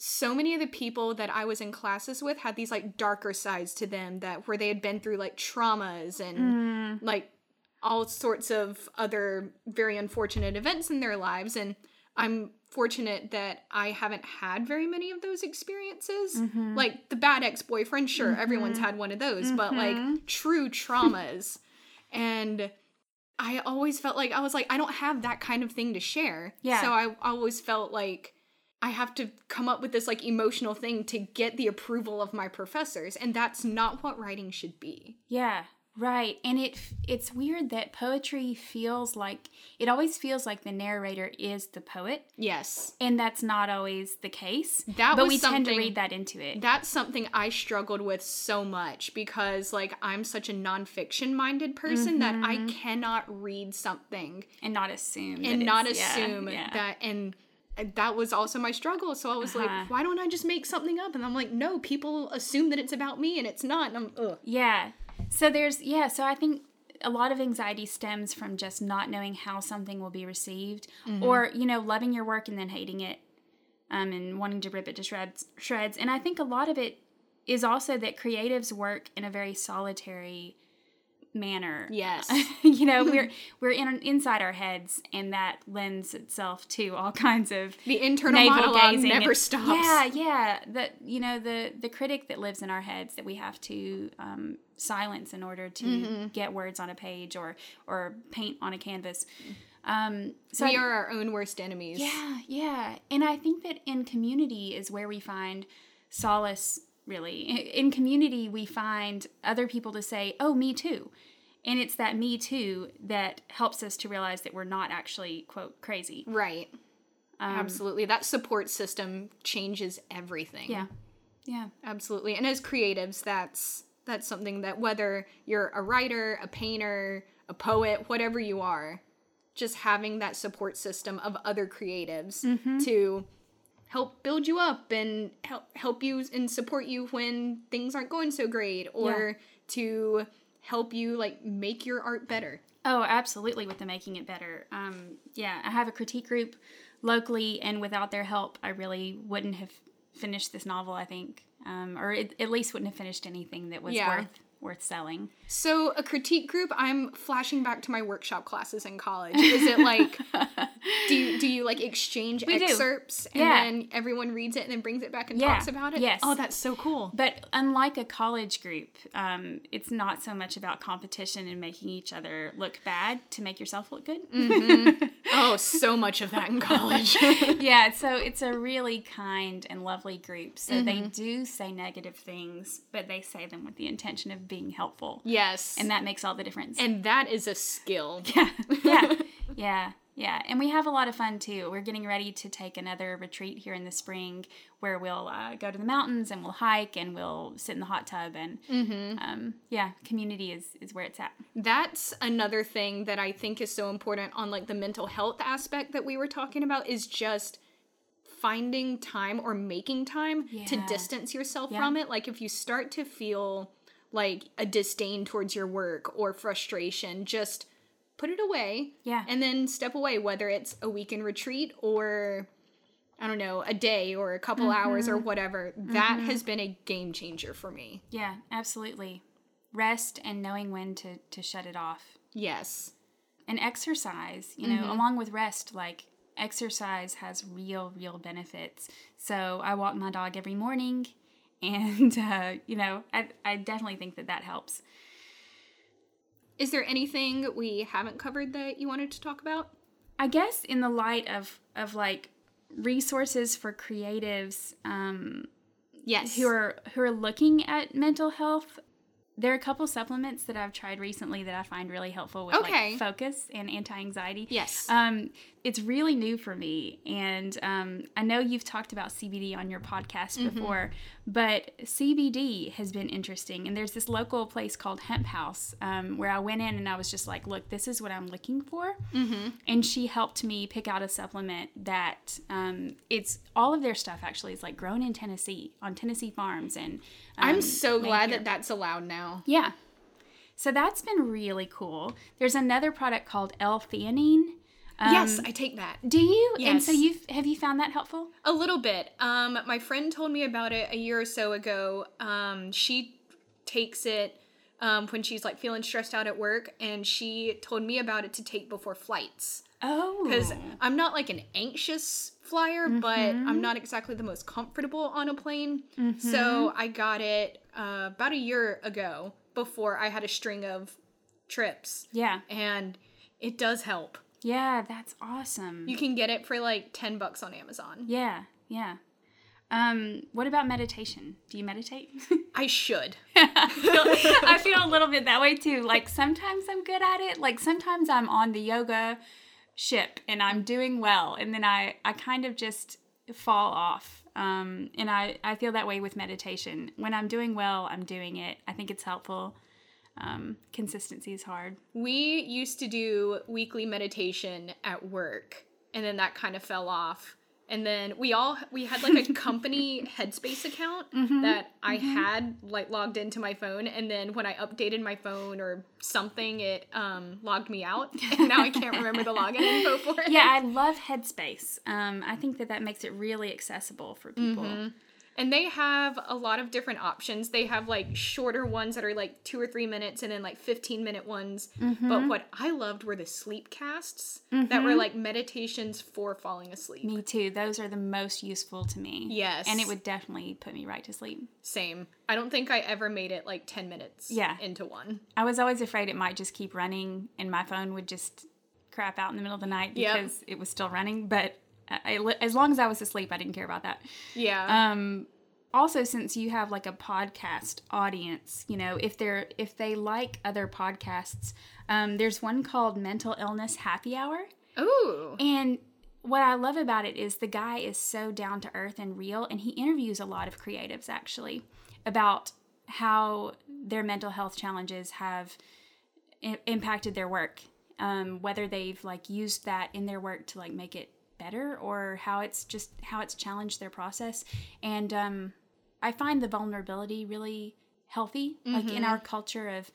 so many of the people that I was in classes with had these like darker sides to them that where they had been through like traumas and mm. like all sorts of other very unfortunate events in their lives and I'm fortunate that I haven't had very many of those experiences. Mm-hmm. Like the bad ex-boyfriend, sure, mm-hmm. everyone's had one of those, mm-hmm. but like true traumas [laughs] and I always felt like I was like I don't have that kind of thing to share. Yeah. So I always felt like I have to come up with this like emotional thing to get the approval of my professors and that's not what writing should be. Yeah, right. And it it's weird that poetry feels like it always feels like the narrator is the poet. Yes. And that's not always the case. That but we tend to read that into it. That's something I struggled with so much because like I'm such a nonfiction minded person mm-hmm. that I mm-hmm. cannot read something and not assume and not assume yeah, yeah. that and that was also my struggle. So I was uh-huh. like, why don't I just make something up? And I'm like, no, people assume that it's about me and it's not. And I'm, ugh. Yeah. So there's, yeah. So I think a lot of anxiety stems from just not knowing how something will be received mm-hmm. or, you know, loving your work and then hating it. um, and wanting to rip it to shreds. Shreds, and I think a lot of it is also that creatives work in a very solitary manner. [laughs] Yes. you know, we're [laughs] we're in inside our heads, and that lends itself to all kinds of the internal monologue gazing never and- stops. Yeah, yeah. That you know the the critic that lives in our heads that we have to um, silence in order to Mm-hmm. get words on a page or or paint on a canvas. Um, so we are our own worst enemies. yeah, yeah. And I think that in community is where we find solace, really. In- community, we find other people to say, oh, me too. And it's that me too that helps us to realize that we're not actually, quote, crazy. Right. Um, Absolutely. That support system changes everything. Yeah. Yeah. Absolutely. And as creatives, that's that's something that whether you're a writer, a painter, a poet, whatever you are, just having that support system of other creatives mm-hmm. to help build you up and help help you and support you when things aren't going so great or to help you like make your art better. Oh, absolutely, with the making it better. Um, yeah, I have a critique group locally, and without their help, I really wouldn't have finished this novel, I think. Um, or it, at least wouldn't have finished anything that was Yeah. worth worth selling. So a critique group, I'm flashing back to my workshop classes in college. Is it like do you, do you like exchange We do. excerpts and Yeah. then everyone reads it and then brings it back and Yeah. talks about it? Yes. Oh, that's so cool. But unlike a college group, um, it's not so much about competition and making each other look bad to make yourself look good. [laughs] Oh, so much of that in college. [laughs] yeah, so it's a really kind and lovely group. So they mm-hmm. do say negative things, but they say them with the intention of being helpful. yes. And that makes all the difference. and that is a skill. yeah, yeah, [laughs] yeah, yeah. And we have a lot of fun too. We're getting ready to take another retreat here in the spring where we'll uh, go to the mountains and we'll hike and we'll sit in the hot tub and um, yeah, community is is where it's at. That's another thing that I think is so important on like the mental health aspect that we were talking about is just finding time or making time to distance yourself Yeah. from it. Like if you start to feel like a disdain towards your work or frustration, just put it away. Yeah. And then step away, whether it's a weekend retreat or I don't know, a day or a couple hours or mm-hmm. whatever. That mm-hmm. has been a game changer for me. Yeah, absolutely. Rest and knowing when to to shut it off. Yes. and exercise you know mm-hmm. along with rest like exercise has real real benefits so i walk my dog every morning and [laughs] uh, you know I, I definitely think that that helps Is there anything we haven't covered that you wanted to talk about? i guess in the light of of like resources for creatives um, Yes. who are who are looking at mental health there are a couple supplements that I've tried recently that I find really helpful with Okay. like focus and anti-anxiety. Yes. Um, it's really new for me, and um, I know you've talked about CBD on your podcast Mm-hmm. before, but CBD has been interesting. And there's this local place called Hemp House um, where I went in and I was just like, "Look, this is what I'm looking for." Mm-hmm. And she helped me pick out a supplement that um, it's all of their stuff actually is like grown in Tennessee on Tennessee farms, and um, I'm so glad that that's allowed now. Yeah. So that's been really cool. There's another product called L-theanine. Um, yes, I take that. Do you? And so you have you found that helpful? A little bit. Um, my friend told me about it a year or so ago. Um, she takes it um, when she's like feeling stressed out at work, and she told me about it to take before flights. Oh. Because I'm not like an anxious flyer, but I'm not exactly the most comfortable on a plane. So I got it uh, about a year ago before I had a string of trips, Yeah. and it does help. Yeah, that's awesome. You can get it for like 10 bucks on Amazon. yeah, yeah. Um, what about meditation? Do you meditate? [laughs] I should. [laughs] I feel, I feel a little bit that way too. Like sometimes I'm good at it. Like sometimes I'm on the yoga ship and I'm doing well, and then I I kind of just fall off. Um, and I I feel that way with meditation. When I'm doing well, I'm doing it. I think it's helpful. Um, consistency is hard. We used to do weekly meditation at work, and then that kind of fell off. and then we all we had like a [laughs] company headspace account that i had like logged into my phone and then when i updated my phone or something it um logged me out and now i can't remember the login info for [laughs] it Yeah, I love Headspace. Um, I think that that makes it really accessible for people. And they have a lot of different options they have like shorter ones that are like two or three minutes and then like 15 minute ones mm-hmm. but what i loved were the sleep casts that were mm-hmm. like meditations for falling asleep Me too. Those are the most useful to me. Yes. And it would definitely put me right to sleep. Same. I don't think I ever made it like 10 minutes Yeah. into one. I was always afraid it might just keep running and my phone would just crap out in the middle of the night Yep. because it was still running. But I, as long as I was asleep, I didn't care about that. Yeah. Um, also, since you have like a podcast audience, you know, if they're if they like other podcasts, um, there's one called Mental Illness Happy Hour. Ooh. And what I love about it is the guy is so down to earth and real, and he interviews a lot of creatives actually about how their mental health challenges have I- impacted their work, um, whether they've like used that in their work to like make it better, or how it's just how it's challenged their process. And um, I find the vulnerability really healthy, like in our culture of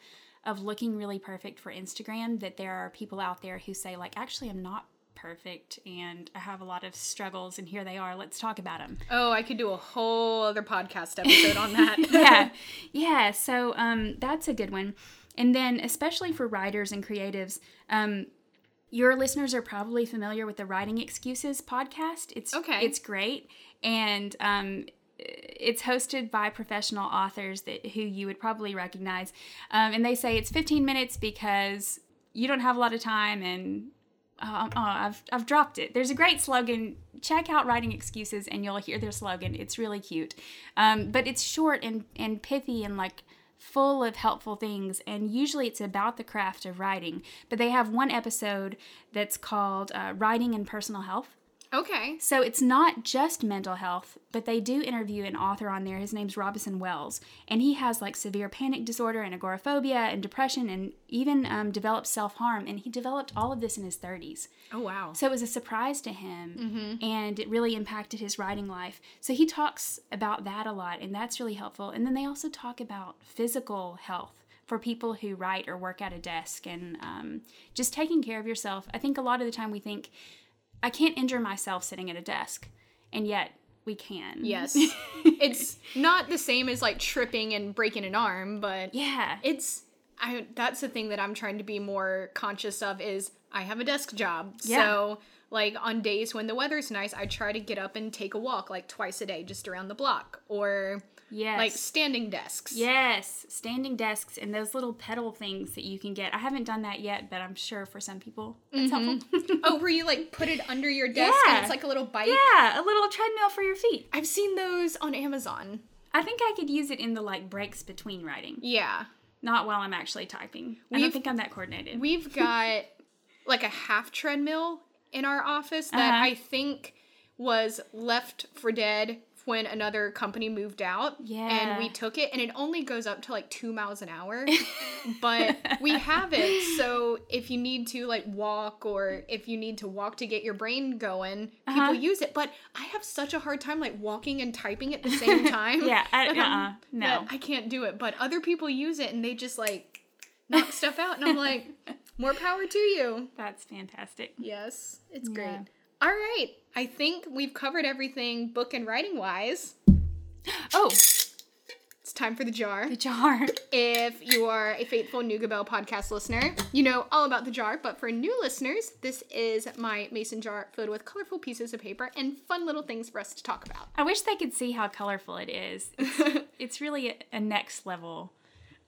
of looking really perfect for Instagram. That there are people out there who say like, actually, I'm not perfect and I have a lot of struggles and here they are. Let's talk about them. Oh, I could do a whole other podcast episode on that. [laughs] yeah. [laughs] Yeah. So um, that's a good one. And then, especially for writers and creatives, um, your listeners are probably familiar with the Writing Excuses podcast. It's Okay. It's great, and um, it's hosted by professional authors that who you would probably recognize. Um, and they say it's 15 minutes because you don't have a lot of time and oh, oh, I've, I've dropped it. There's a great slogan. Check out Writing Excuses and you'll hear their slogan. It's really cute. Um, but it's short and, and pithy and like full of helpful things. And usually it's about the craft of writing. But they have one episode that's called uh, Writing and Personal Health. Okay. So it's not just mental health, but they do interview an author on there. His name's Robison Wells, and he has like severe panic disorder and agoraphobia and depression, and even um, developed self harm. And he developed all of this in his 30s. Oh, wow. So it was a surprise to him, and it really impacted his writing life. So he talks about that a lot, and that's really helpful. And then they also talk about physical health for people who write or work at a desk and um, just taking care of yourself. I think a lot of the time we think, I can't injure myself sitting at a desk, and yet we can. Yes. [laughs] it's not the same as like tripping and breaking an arm, but Yeah. it's I that's the thing that I'm trying to be more conscious of is I have a desk job. Yeah. So like on days when the weather's nice, I try to get up and take a walk like twice a day just around the block or yes. like standing desks. Yes, standing desks and those little pedal things that you can get. I haven't done that yet, but I'm sure for some people that's helpful. Oh, where you like put it under your desk Yeah. and it's like a little bike. yeah, a little treadmill for your feet. I've seen those on Amazon. I think I could use it in the like breaks between writing, Yeah. not while I'm actually typing. I We've- don't think I'm that coordinated. We've got [laughs] like a half treadmill in our office that Uh-huh. I think was left for dead when another company moved out. Yeah. And we took it and it only goes up to like two miles an hour. [laughs] but we have it. So if you need to like walk or if you need to walk to get your brain going, Uh-huh. people use it. But I have such a hard time like walking and typing at the same [laughs] time. yeah, I, uh-uh, no. I can't do it. But other people use it and they just like knock stuff out. And I'm like, [laughs] more power to you. That's fantastic. Yes, it's Yeah. great. All right. I think we've covered everything book and writing wise. [gasps] Oh, It's time for the jar. the jar. If you are a faithful Nooga Belle podcast listener, you know all about the jar. But for new listeners, this is my mason jar filled with colorful pieces of paper and fun little things for us to talk about. I wish they could see how colorful it is. It's, [laughs] it's really a, a next level.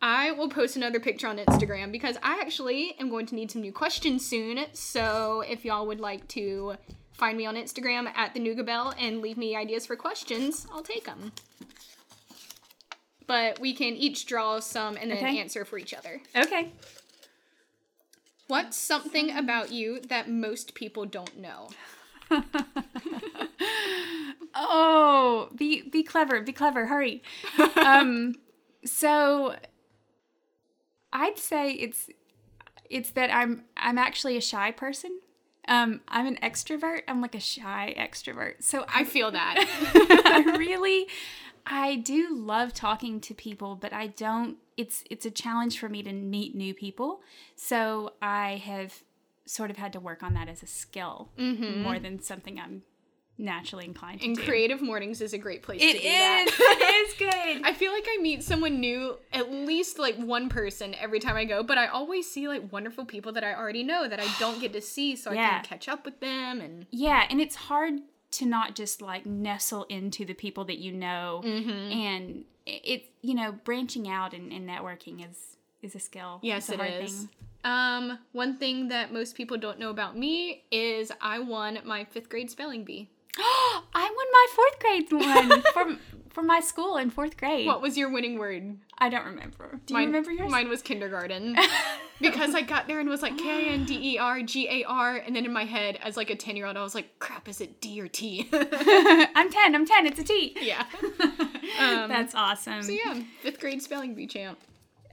I will post another picture on Instagram because I actually am going to need some new questions soon. So if y'all would like to find me on Instagram at the Nooga Belle and leave me ideas for questions, I'll take them. But we can each draw some and then Okay. answer for each other. Okay. What's something about you that most people don't know? [laughs] Oh, be be clever, be clever, hurry. [laughs] um so I'd say it's it's that I'm I'm actually a shy person. Um, I'm an extrovert. I'm like a shy extrovert. So I feel that. [laughs] I [laughs] really I do love talking to people, but I don't it's it's a challenge for me to meet new people. So I have sort of had to work on that as a skill more than something I'm naturally inclined to and creative mornings is a great place It to do is. that. it is good. [laughs] I feel like I meet someone new, at least like one person every time I go, but I always see like wonderful people that I already know that I don't get to [sighs] see, so I can catch up with them and Yeah, and it's hard to not just like nestle into the people that you know, Mm-hmm. and it's you know branching out and, and networking is is a skill. Yes, it's it a hard is. Um, one thing that most people don't know about me is I won my fifth grade spelling bee. [gasps] I won my fourth grade one [laughs] from from my school in fourth grade. What was your winning word? I don't remember. Do you Mine- remember yours? Mine was kindergarten. [laughs] because I got there and was like K N D E R G A R, and then in my head, as like a 10 year old, I was like, crap, is it D or T? [laughs] I'm ten. I'm ten. It's a T. yeah. Um, That's awesome. so yeah, fifth grade spelling bee champ.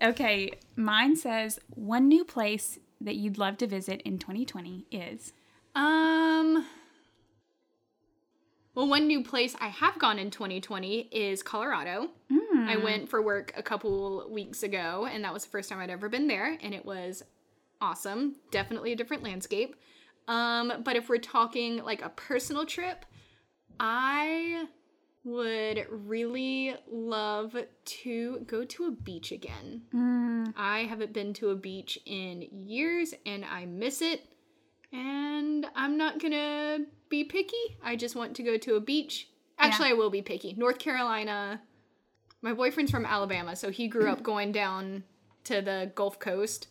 Okay, mine says one new place that you'd love to visit in 2020 is. Um. Well, one new place I have gone in 2020 is Colorado. I went for work a couple weeks ago, and that was the first time I'd ever been there, and it was awesome. Definitely a different landscape. Um, but if we're talking like a personal trip, I would really love to go to a beach again. I haven't been to a beach in years and I miss it. And I'm not gonna be picky. I just want to go to a beach. Actually, I will be picky. North Carolina. My boyfriend's from Alabama, so he grew up [laughs] going down to the Gulf Coast.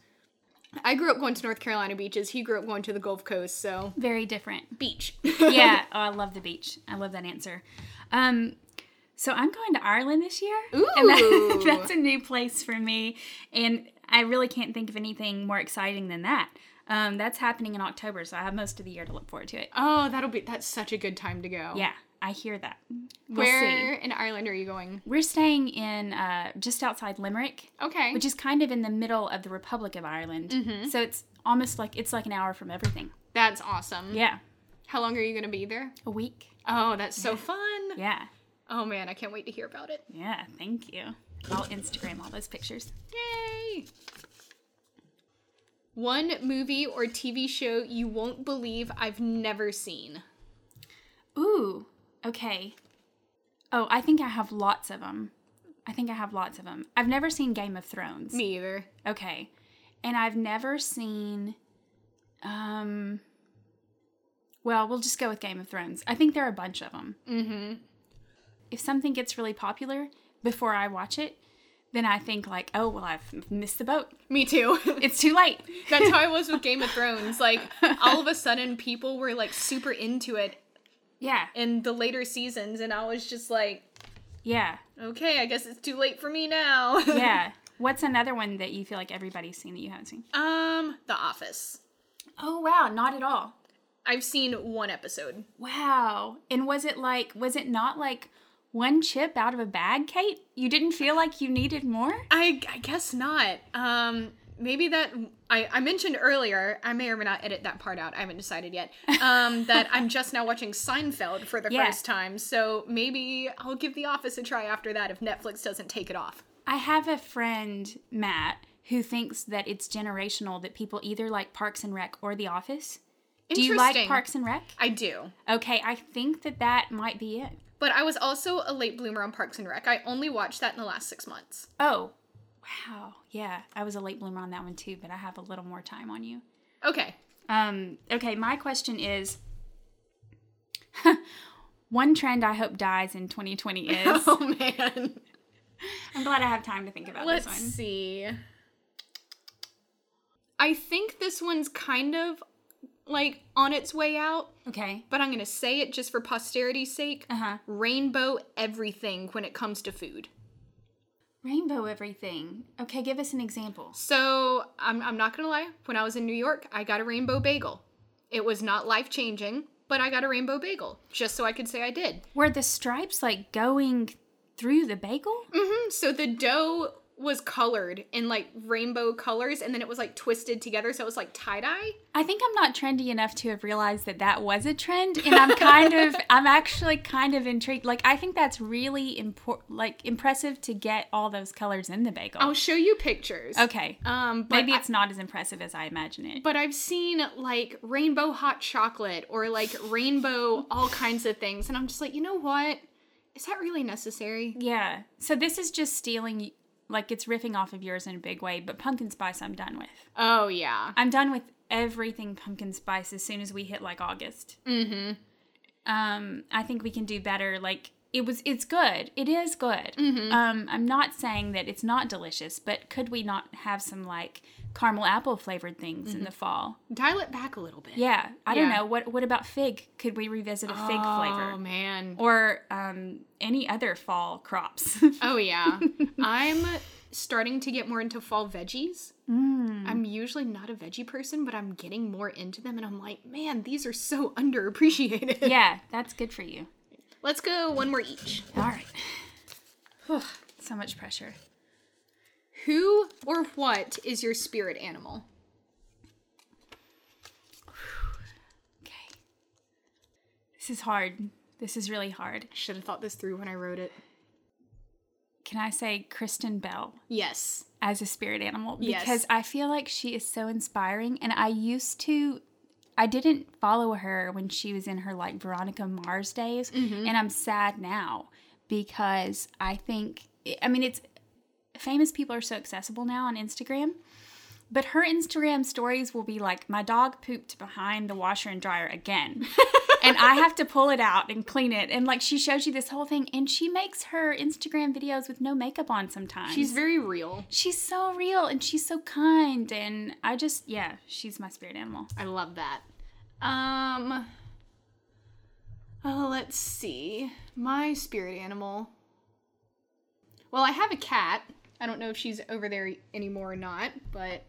I grew up going to North Carolina beaches. He grew up going to the Gulf Coast, so Very different. beach. [laughs] yeah. [laughs] Oh, I love the beach. I love that answer. Um, so I'm going to Ireland this year. And that- Ooh. that's a new place for me. And I really can't think of anything more exciting than that. Um, that's happening in October, so I have most of the year to look forward to it. oh, that'll be that's such a good time to go. Yeah, I hear that. We'll Where see. in Ireland are you going? We're staying in uh, just outside Limerick, Okay. which is kind of in the middle of the Republic of Ireland. Mm-hmm. So it's almost like it's like an hour from everything. that's awesome. Yeah, How long are you gonna be there? a week. Oh, that's so fun. Yeah, Oh man, I can't wait to hear about it. yeah. Thank you. I'll Instagram all those pictures. Yay! One movie or TV show you won't believe I've never seen. Ooh, okay. Oh, I think I have lots of them. I think I have lots of them. I've never seen Game of Thrones. Me either. Okay. And I've never seen um well, we'll just go with Game of Thrones. I think there are a bunch of them. Mm-hmm. If something gets really popular before I watch it, then I think like, "Oh, well, I've missed the boat. Me too. [laughs] It's too late." That's how I was with [laughs] Game of Thrones. Like all of a sudden people were like super into it yeah. in the later seasons and I was just like, Yeah. okay, I guess it's too late for me now. [laughs] Yeah. What's another one that you feel like everybody's seen that you haven't seen? um, The Office. Oh, wow, not at all. I've seen one episode. Wow. And was it like, was it not like one chip out of a bag, Kate? You didn't feel like you needed more? I, I guess not. Um, maybe that I, I mentioned earlier. I may or may not edit that part out. I haven't decided yet. Um, [laughs] that I'm just now watching Seinfeld for the Yeah. first time. So maybe I'll give The Office a try after that if Netflix doesn't take it off. I have a friend, Matt, who thinks that it's generational that people either like Parks and Rec or The Office. Do you like Parks and Rec? I do. Okay, I think that that might be it. But I was also a late bloomer on Parks and Rec. I only watched that in the last six months. Oh, wow. Yeah, I was a late bloomer on that one too, but I have a little more time on you. Okay. Um, okay, my question is [laughs] one trend I hope dies in 2020 [laughs] is Oh man. [laughs] I'm glad I have time to think about Let's this one. Let's see. I think this one's kind of like on its way out, Okay. but I'm going to say it just for posterity's sake. Uh-huh. Rainbow everything when it comes to food. Rainbow everything. Okay, give us an example. So, I'm, I'm not going to lie. When I was in New York, I got a rainbow bagel. It was not life changing, but I got a rainbow bagel just so I could say I did. Were the stripes like going through the bagel? hmm So the dough was colored in like rainbow colors and then it was like twisted together so it was like tie-dye. I think I'm not trendy enough to have realized that that was a trend, and I'm kind of, [laughs] I'm actually kind of intrigued. Like, I think that's really important, like impressive to get all those colors in the bagel. I'll show you pictures. okay, Um but maybe I- it's not as impressive as I imagine it. but I've seen like rainbow hot chocolate or like rainbow all kinds of things and I'm just like, "You know what? Is that really necessary?" Yeah. So this is just stealing, like it's riffing off of yours in a big way. But pumpkin spice, I'm done with. Oh yeah. I'm done with everything pumpkin spice as soon as we hit like August. Mm-hmm. Um, I think we can do better. Like it was, it's good. It is good. Mm-hmm. Um, I'm not saying that it's not delicious, but could we not have some like caramel apple flavored things in the fall? Dial it back a little bit. Yeah. I don't Mm-hmm. Know. What What about fig? Could we revisit a fig flavor? Oh man. Or um, any other fall crops? [laughs] Oh yeah. I'm starting to get more into fall veggies. Mm. I'm usually not a veggie person, but I'm getting more into them and I'm like, man, these are so underappreciated. yeah, [laughs] that's good for you. Let's go one more each. All right. Whew, so much pressure. Who or what is your spirit animal? Okay. This is hard. This is really hard. I should have thought this through when I wrote it. Can I say Kristen Bell Yes. as a spirit animal? Yes. Because I feel like she is so inspiring. And I used to, I didn't follow her when she was in her like Veronica Mars days. Mm-hmm. And I'm sad now because I think, I mean, it's famous people are so accessible now on Instagram. But her Instagram stories will be like, my dog pooped behind the washer and dryer again. [laughs] and I have to pull it out and clean it. And like, she shows you this whole thing. And she makes her Instagram videos with no makeup on sometimes. She's very real. she's so real and she's so kind. And I just, yeah, she's my spirit animal. I love that. Um Oh, let's see. My spirit animal. Well, I have a cat. I don't know if she's over there anymore or not, but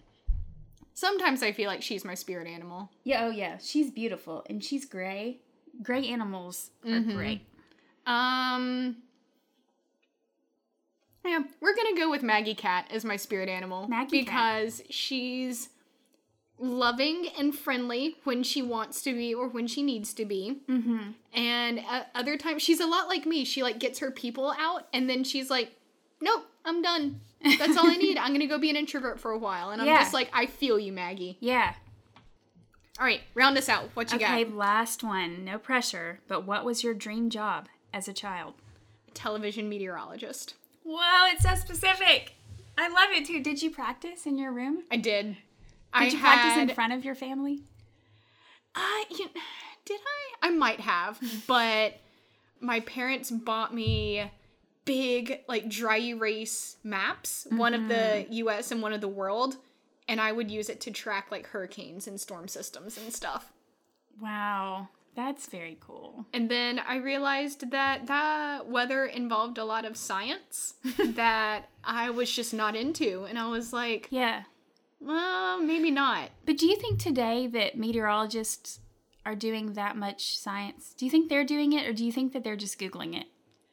sometimes I feel like she's my spirit animal. Yeah, oh yeah. She's beautiful and she's gray. Gray animals are great. Um Yeah, we're going to go with Maggie Cat as my spirit animal Maggie Cat. because she's loving and friendly when she wants to be or when she needs to be. Mm-hmm. And uh, other times she's a lot like me. She like gets her people out and then she's like, "Nope, I'm done. That's all I need. I'm going to go be an introvert for a while." And I'm Yeah. just like, "I feel you, Maggie." Yeah. All right, round us out. What you Okay, got? Okay, last one. No pressure. But what was your dream job as a child? Television meteorologist. Whoa, it's so specific. I love it too. Did you practice in your room? I did. Did I you practice in front of your family? I you, did I? I might have, [laughs] but my parents bought me big like dry erase maps, one of the mm-hmm. U.S. and one of the world, and I would use it to track like hurricanes and storm systems and stuff. Wow, that's very cool. And then I realized that that weather involved a lot of science [laughs] that I was just not into, and I was like, Yeah. Well, maybe not. But do you think today that meteorologists are doing that much science? Do you think they're doing it or do you think that they're just Googling it?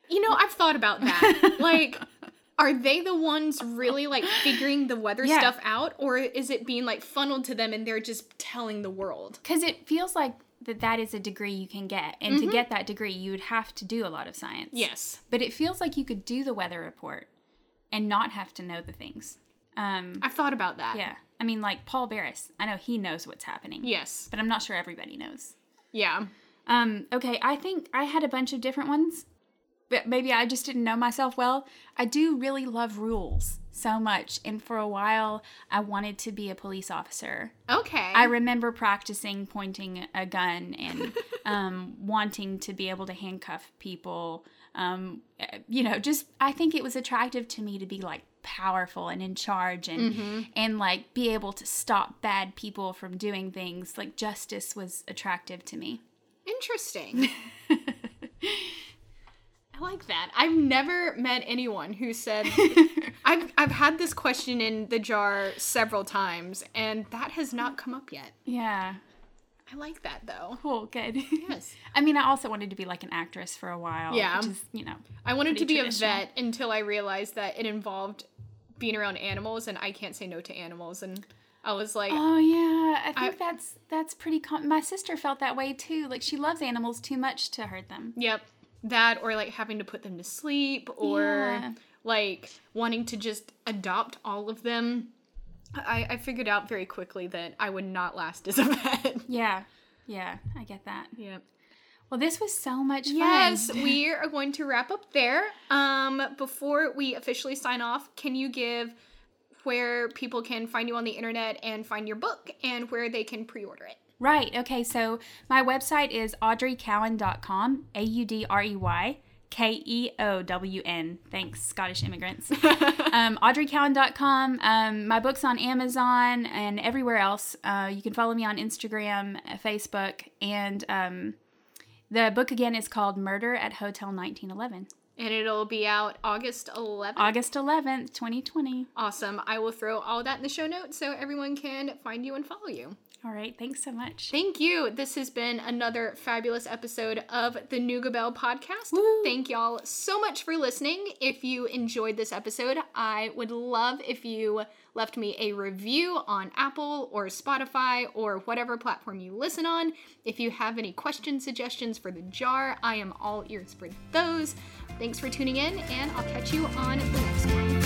You know, I've thought about that. [laughs] like, are they the ones really like figuring the weather Yeah. stuff out, or is it being like funneled to them and they're just telling the world? Because it feels like that that is a degree you can get. And to mm-hmm. get that degree, you would have to do a lot of science. Yes, But it feels like you could do the weather report and not have to know the things. Um, I've thought about that. yeah. I mean, like Paul Barys, I know he knows what's happening. Yes. But I'm not sure everybody knows. Yeah. Um, okay, I think I had a bunch of different ones, but maybe I just didn't know myself well. I do really love rules so much, and for a while, I wanted to be a police officer. Okay. I remember practicing pointing a gun and [laughs] um, wanting to be able to handcuff people. Um, eh, you know, just I think it was attractive to me to be like powerful and in charge and mm-hmm. and like be able to stop bad people from doing things. Like justice was attractive to me. Interesting. [laughs] I like that. I've never met anyone who said [laughs] I've I've had this question in the jar several times and that has not come up yet. Yeah. I like that though. Cool. Good. Yes. [laughs] I mean, I also wanted to be like an actress for a while. Yeah. Which is, you know. I wanted to be a vet until I realized that it involved being around animals, and I can't say no to animals. And I was like, Oh yeah, I think I- that's that's pretty. Com- my sister felt that way too. Like she loves animals too much to hurt them. Yep. That or like having to put them to sleep or Yeah. like wanting to just adopt all of them. I, I figured out very quickly that I would not last as a [laughs] vet. Yeah, yeah, I get that. Yep. Well, this was so much fun. Yes, [laughs] we are going to wrap up there. Um, before we officially sign off, can you give where people can find you on the internet and find your book and where they can pre-order it? Right. Okay. So my website is audreykeown.com. A U D R E Y K E O W N. Thanks, Scottish immigrants. [laughs] um, audreykeown.com. Um, my book's on Amazon and everywhere else. Uh, you can follow me on Instagram, Facebook, and um, the book again is called Murder at Hotel 1911. And it'll be out August 11th. August 11th, 2020. Awesome. I will throw all that in the show notes so everyone can find you and follow you. All right. Thanks so much. Thank you. This has been another fabulous episode of the Nooga Belle podcast. Woo. Thank y'all so much for listening. If you enjoyed this episode, I would love if you left me a review on Apple or Spotify or whatever platform you listen on. If you have any questions, suggestions for the jar, I am all ears for those. Thanks for tuning in, and I'll catch you on the next one.